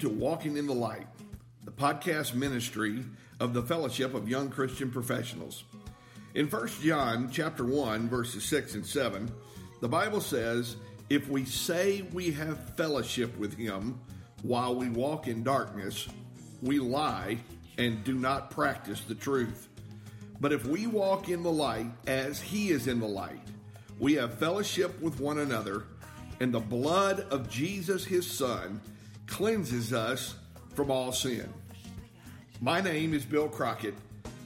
To Walking in the Light, the podcast ministry of the Fellowship of Young Christian Professionals. In 1 John chapter 1 verses 6 and 7, the Bible says, "If we say we have fellowship with him while we walk in darkness, we lie and do not practice the truth. But if we walk in the light as he is in the light, we have fellowship with one another, and the blood of Jesus his son cleanses us from all sin." My name is Bill Crockett,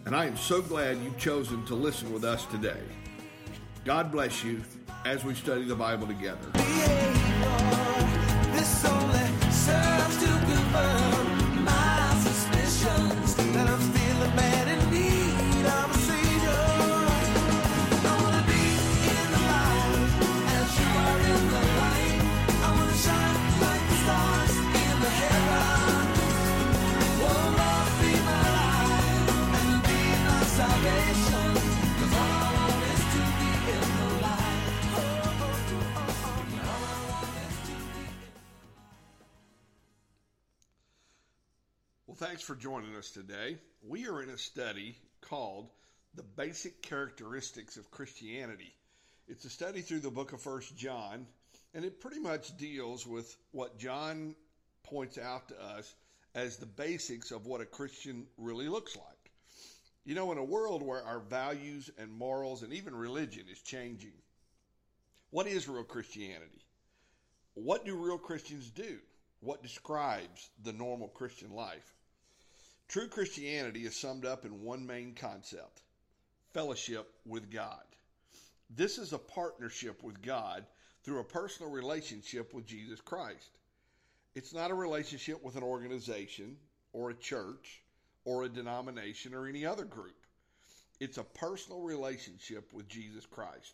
and I am so glad you've chosen to listen with us today. God bless you as we study the Bible together. Joining us today. We are in a study called The Basic Characteristics of Christianity. It's a study through the book of First John, and it pretty much deals with what John points out to us as the basics of what a Christian really looks like. You know, in a world where our values and morals and even religion is changing, what is real Christianity? What do real Christians do? What describes the normal Christian life? True Christianity is summed up in one main concept fellowship with God. This is a partnership with God through a personal relationship with Jesus Christ. It's not a relationship with an organization or a church or a denomination or any other group. It's a personal relationship with Jesus Christ.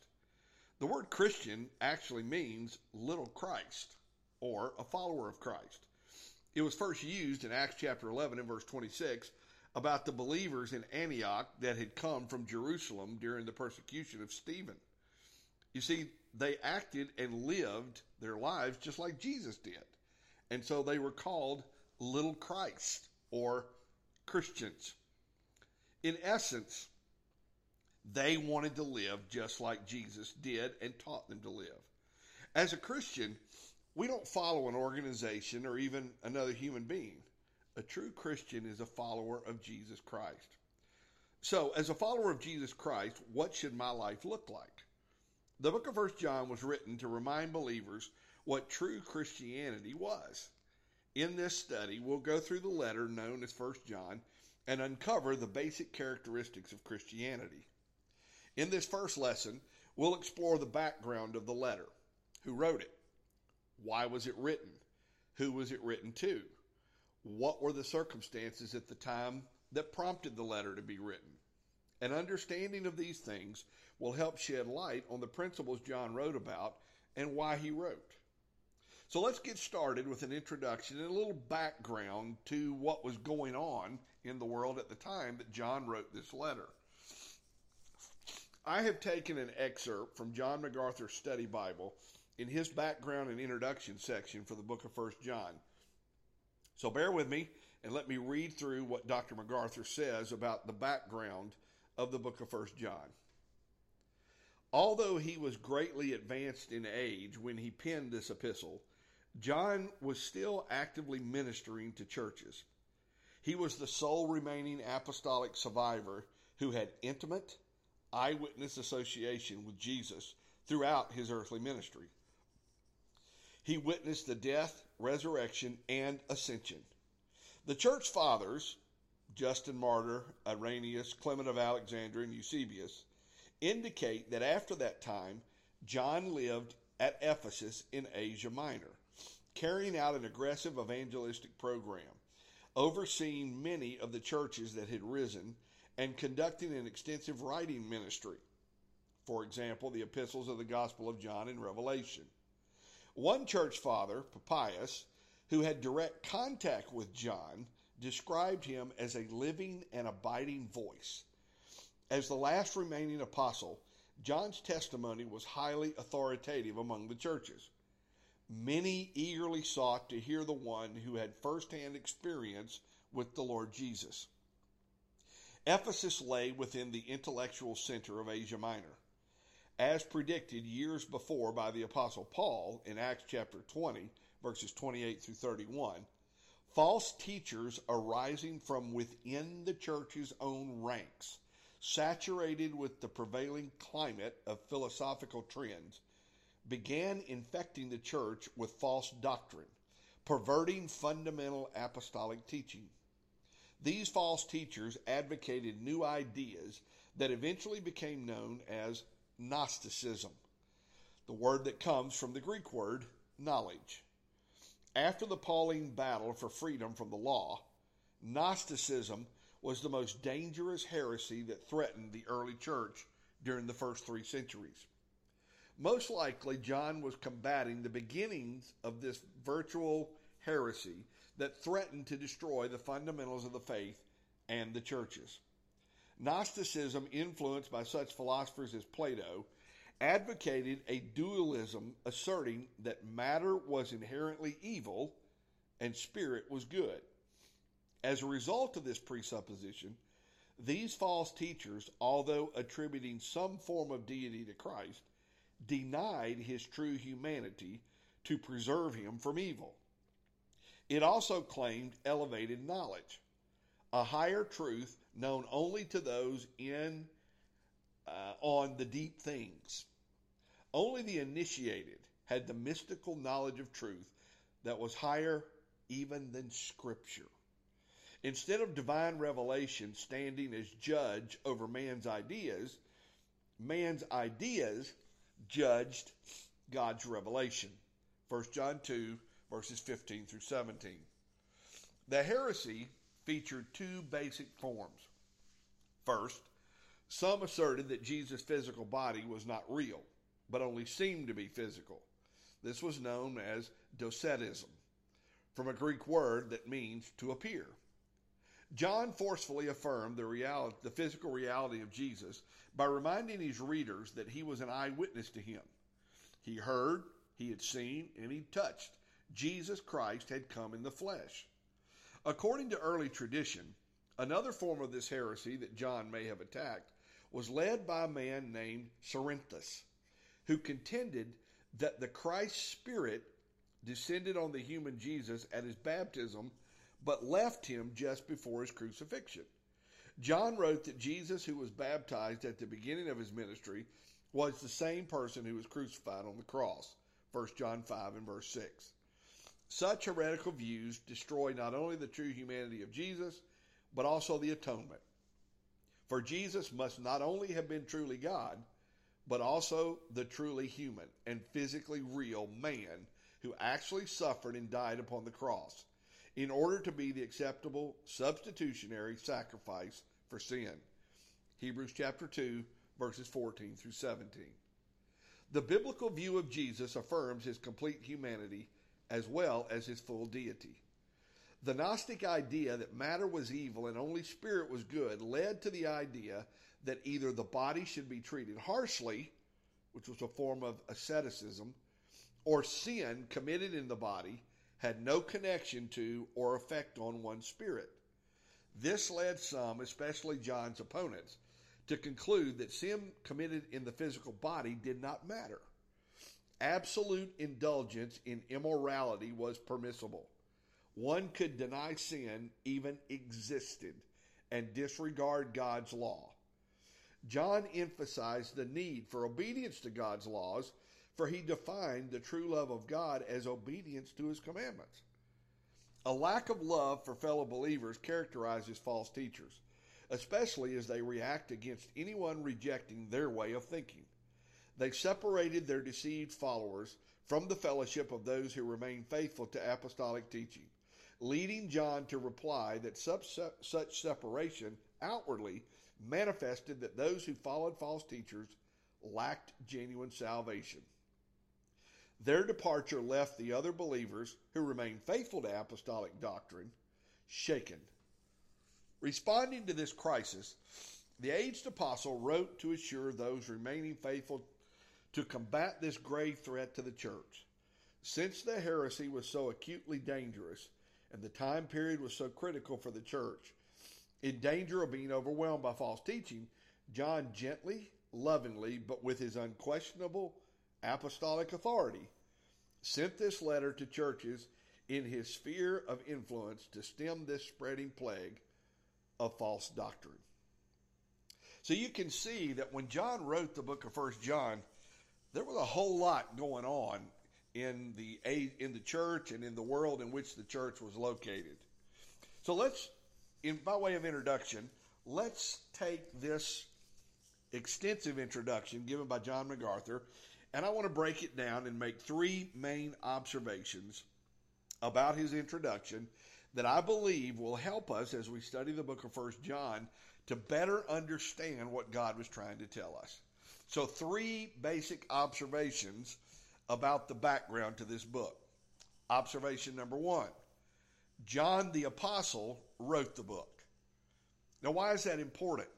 The word Christian actually means little Christ or a follower of Christ. It was first used in Acts chapter 11 and verse 26 about the believers in Antioch that had come from Jerusalem during the persecution of Stephen. You see, they acted and lived their lives just like Jesus did. And so they were called little Christ or Christians. In essence, they wanted to live just like Jesus did and taught them to live. As a Christian, we don't follow an organization or even another human being. A true Christian is a follower of Jesus Christ. So, as a follower of Jesus Christ, what should my life look like? The book of First John was written to remind believers what true Christianity was. In this study, we'll go through the letter known as First John and uncover the basic characteristics of Christianity. In this first lesson, we'll explore the background of the letter. Who wrote it? Why was it written? Who was it written to? What were the circumstances at the time that prompted the letter to be written? An understanding of these things will help shed light on the principles John wrote about and why he wrote. So let's get started with an introduction and a little background to what was going on in the world at the time that John wrote this letter. I have taken an excerpt from John MacArthur's study Bible in his background and introduction section for the book of First John. So bear with me and let me read through what Dr. MacArthur says about the background of the book of First John. Although he was greatly advanced in age when he penned this epistle, John was still actively ministering to churches. He was the sole remaining apostolic survivor who had intimate eyewitness association with Jesus throughout his earthly ministry. He witnessed the death, resurrection, and ascension. The church fathers, Justin Martyr, Irenaeus, Clement of Alexandria, and Eusebius, indicate that after that time, John lived at Ephesus in Asia Minor, carrying out an aggressive evangelistic program, overseeing many of the churches that had risen, and conducting an extensive writing ministry. For example, the epistles of the Gospel of John and Revelation. One church father, Papias, who had direct contact with John, described him as a living and abiding voice. As the last remaining apostle, John's testimony was highly authoritative among the churches. many eagerly sought to hear the one who had firsthand experience with the Lord Jesus. Ephesus lay within the intellectual center of Asia Minor. As predicted years before by the Apostle Paul in Acts chapter 20, verses 28 through 31, false teachers arising from within the church's own ranks, saturated with the prevailing climate of philosophical trends, began infecting the church with false doctrine, perverting fundamental apostolic teaching. These false teachers advocated new ideas that eventually became known as Gnosticism, the word that comes from the Greek word knowledge. After the Pauline battle for freedom from the law, Gnosticism was the most dangerous heresy that threatened the early church during the first three centuries. Most likely, John was combating the beginnings of this virtual heresy that threatened to destroy the fundamentals of the faith and the churches. Gnosticism, influenced by such philosophers as Plato, advocated a dualism asserting that matter was inherently evil and spirit was good. As a result of this presupposition, these false teachers, although attributing some form of deity to Christ, denied his true humanity to preserve him from evil. It also claimed elevated knowledge, a higher truth known only to those in uh, on the deep things. Only the initiated had the mystical knowledge of truth that was higher even than Scripture. Instead of divine revelation standing as judge over man's ideas, man's ideas judged God's revelation. 1 John 2, verses 15 through 17. The heresy featured two basic forms. First, some asserted that Jesus' physical body was not real, but only seemed to be physical. This was known as docetism, from a Greek word that means to appear. John forcefully affirmed the reality, the physical reality of Jesus by reminding his readers that he was an eyewitness to him. He heard, he had seen, and he touched. Jesus Christ had come in the flesh. According to early tradition, another form of this heresy that John may have attacked was led by a man named Cerinthus, who contended that the Christ Spirit descended on the human Jesus at his baptism, but left him just before his crucifixion. John wrote that Jesus, who was baptized at the beginning of his ministry, was the same person who was crucified on the cross. 1 John 5 and verse 6. Such heretical views destroy not only the true humanity of Jesus, but also the atonement. For Jesus must not only have been truly God, but also the truly human and physically real man who actually suffered and died upon the cross in order to be the acceptable substitutionary sacrifice for sin. Hebrews chapter 2, verses 14 through 17. The biblical view of Jesus affirms his complete humanity as well as his full deity. The Gnostic idea that matter was evil and only spirit was good led to the idea that either the body should be treated harshly, which was a form of asceticism, or sin committed in the body had no connection to or effect on one's spirit. This led some, especially John's opponents, to conclude that sin committed in the physical body did not matter. Absolute indulgence in immorality was permissible. One could deny sin even existed and disregard God's law. John emphasized the need for obedience to God's laws, for he defined the true love of God as obedience to his commandments. A lack of love for fellow believers characterizes false teachers, especially as they react against anyone rejecting their way of thinking. They separated their deceived followers from the fellowship of those who remained faithful to apostolic teaching, leading John to reply that such, separation outwardly manifested that those who followed false teachers lacked genuine salvation. Their departure left the other believers who remained faithful to apostolic doctrine shaken. Responding to this crisis, the aged apostle wrote to assure those remaining faithful to combat this grave threat to the church. Since the heresy was so acutely dangerous and the time period was so critical for the church, in danger of being overwhelmed by false teaching, John gently, lovingly, but with his unquestionable apostolic authority, sent this letter to churches in his sphere of influence to stem this spreading plague of false doctrine. So you can see that when John wrote the book of First John, there was a whole lot going on in the in the church and in the world in which the church was located. So let's, in by way of introduction, let's take this extensive introduction given by John MacArthur, and I want to break it down and make three main observations about his introduction that I believe will help us as we study the book of First John to better understand what God was trying to tell us. So, three basic observations about the background to this book. Observation number one John the Apostle wrote the book. Now, why is that important?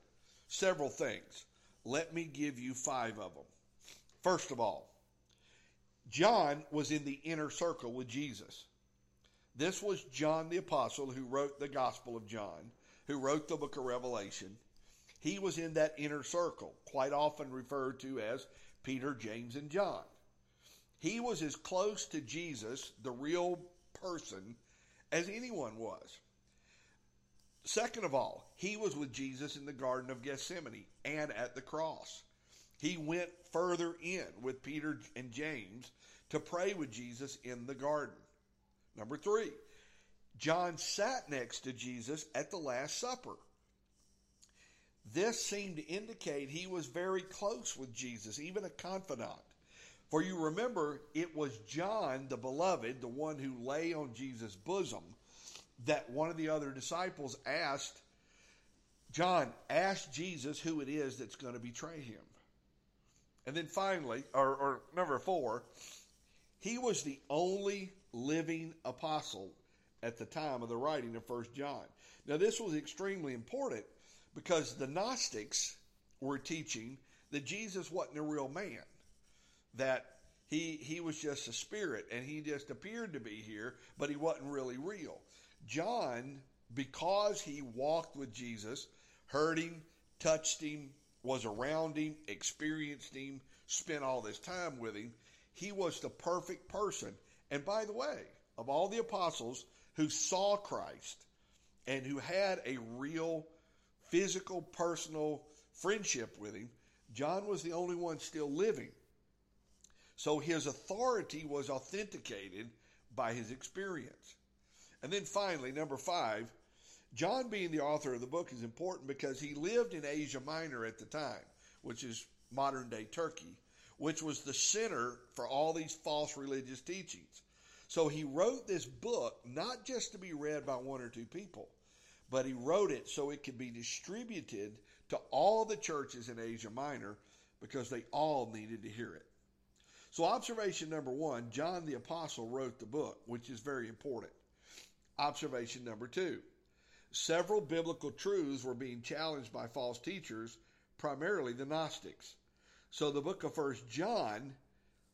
Several things. Let me give you five of them. First of all, John was in the inner circle with Jesus. This was John the Apostle who wrote the Gospel of John, who wrote the book of Revelation. He was in that inner circle, quite often referred to as Peter, James, and John. He was as close to Jesus, the real person, as anyone was. Second of all, he was with Jesus in the Garden of Gethsemane and at the cross. He went further in with Peter and James to pray with Jesus in the garden. Number three, John sat next to Jesus at the Last Supper. This seemed to indicate he was very close with Jesus, even a confidant. For you remember, it was John, the beloved, the one who lay on Jesus' bosom, that one of the other disciples asked, John, ask Jesus who it is that's going to betray him. And then finally, or, or number four, he was the only living apostle at the time of the writing of First John. Now, this was extremely important because the Gnostics were teaching that Jesus wasn't a real man, that he he was just a spirit and he just appeared to be here, but he wasn't really real. John, because he walked with Jesus, heard him, touched him, was around him, experienced him, spent all this time with him, he was the perfect person. And by the way, of all the apostles who saw Christ and who had a real physical, personal friendship with him, John was the only one still living. So his authority was authenticated by his experience. And then finally, number five, John being the author of the book is important because he lived in Asia Minor at the time, which is modern day Turkey, which was the center for all these false religious teachings. So he wrote this book not just to be read by one or two people, but he wrote it so it could be distributed to all the churches in Asia Minor because they all needed to hear it. So, observation number one John the Apostle wrote the book, which is very important. Observation number two several biblical truths were being challenged by false teachers, primarily the Gnostics. So, the book of First John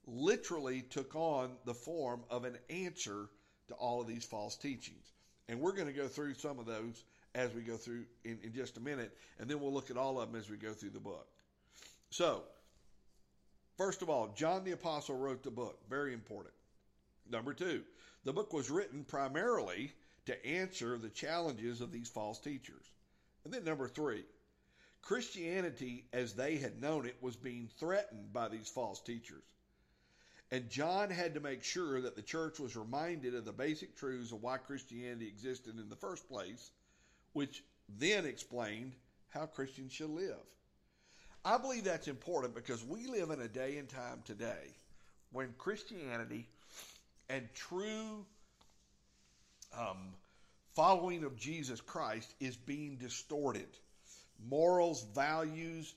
literally took on the form of an answer to all of these false teachings. And we're going to go through some of those as we go through in, in just a minute, and then we'll look at all of them as we go through the book. So, first of all, John the Apostle wrote the book. Very important. Number two, the book was written primarily to answer the challenges of these false teachers. And then number three, Christianity as they had known it was being threatened by these false teachers. And John had to make sure that the church was reminded of the basic truths of why Christianity existed in the first place, which then explained how Christians should live. I believe that's important because we live in a day and time today when Christianity and true um, following of Jesus Christ is being distorted. Morals, values,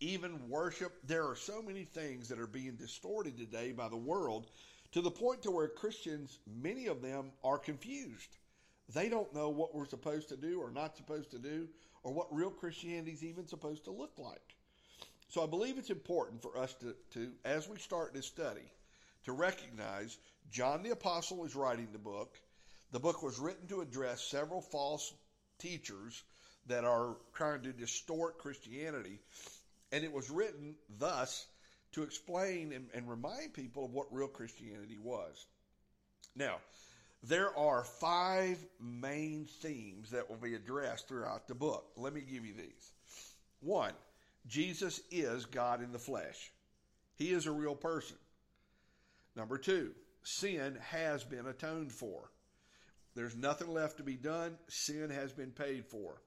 even worship. There are so many things that are being distorted today by the world to the point to where Christians, many of them are confused. They don't know what we're supposed to do or not supposed to do or what real Christianity is even supposed to look like. So I believe it's important for us to, to as we start this study, to recognize John the Apostle is writing the book. The book was written to address several false teachers that are trying to distort Christianity. And it was written thus to explain and, and remind people of what real Christianity was. Now, there are five main themes that will be addressed throughout the book. Let me give you these. One, Jesus is God in the flesh. He is a real person. Number two, sin has been atoned for. There's nothing left to be done. Sin has been paid for.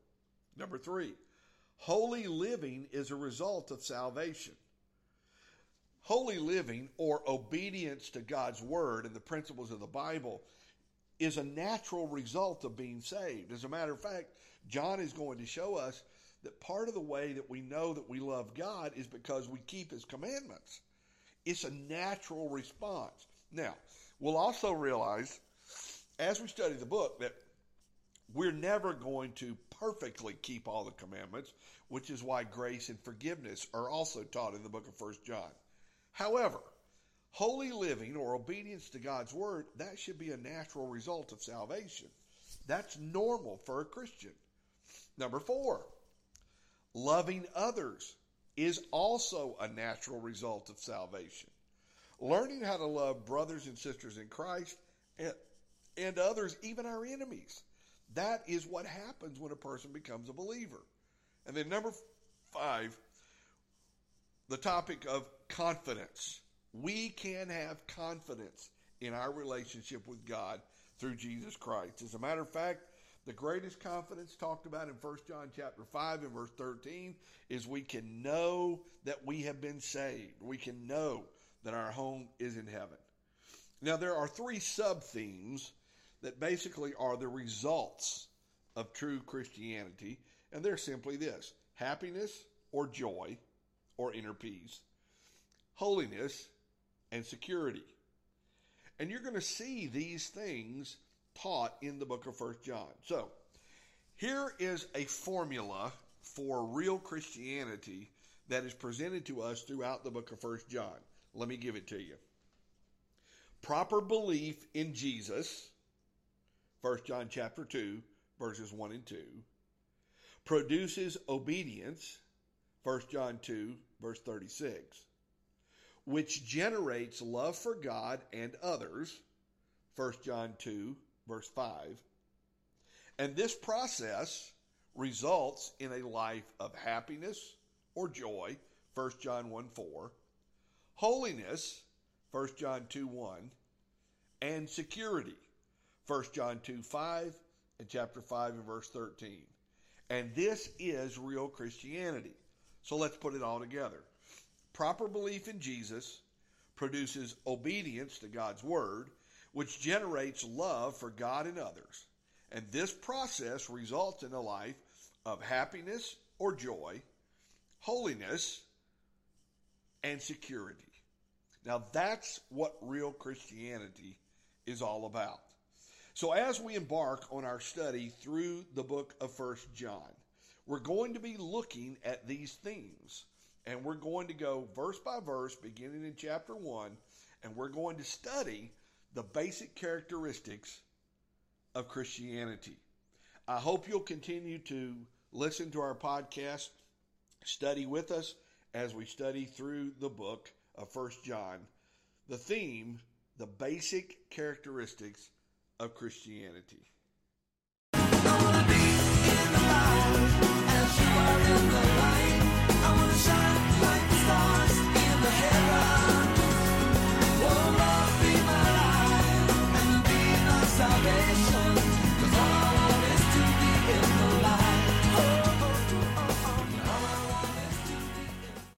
Number three, holy living is a result of salvation. Holy living or obedience to God's word and the principles of the Bible is a natural result of being saved. As a matter of fact, John is going to show us that part of the way that we know that we love God is because we keep his commandments. It's a natural response. Now, we'll also realize as we study the book that we're never going to perfectly keep all the commandments, which is why grace and forgiveness are also taught in the book of First John. However, holy living or obedience to God's word, that should be a natural result of salvation. That's normal for a Christian. Number four, loving others is also a natural result of salvation. Learning how to love brothers and sisters in Christ and, and others, even our enemies. That is what happens when a person becomes a believer. And then number five, the topic of confidence. We can have confidence in our relationship with God through Jesus Christ. As a matter of fact, the greatest confidence talked about in 1 John chapter 5 and verse 13 is we can know that we have been saved. We can know that our home is in heaven. Now there are three sub themes that basically are the results of true Christianity, and they're simply this happiness or joy or inner peace, holiness, and security. And you're going to see these things taught in the book of First John. So, here is a formula for real Christianity that is presented to us throughout the book of First John. Let me give it to you. Proper belief in Jesus, 1 John chapter 2, verses 1 and 2, produces obedience, 1 John 2, verse 36, which generates love for God and others, 1 John 2, verse 5. And this process results in a life of happiness or joy, 1 John 1 4, holiness, 1 John 2 1, and security, 1 John 2 5 and chapter 5 and verse 13. And this is real Christianity. So let's put it all together. Proper belief in Jesus produces obedience to God's word, which generates love for God and others. And this process results in a life of happiness or joy, holiness, and security. Now that's what real Christianity is all about. So as we embark on our study through the book of First John, we're going to be looking at these themes. And we're going to go verse by verse, beginning in chapter 1, and we're going to study the basic characteristics of Christianity. I hope you'll continue to listen to our podcast, study with us as we study through the book of First John. The theme, the basic characteristics of Christianity.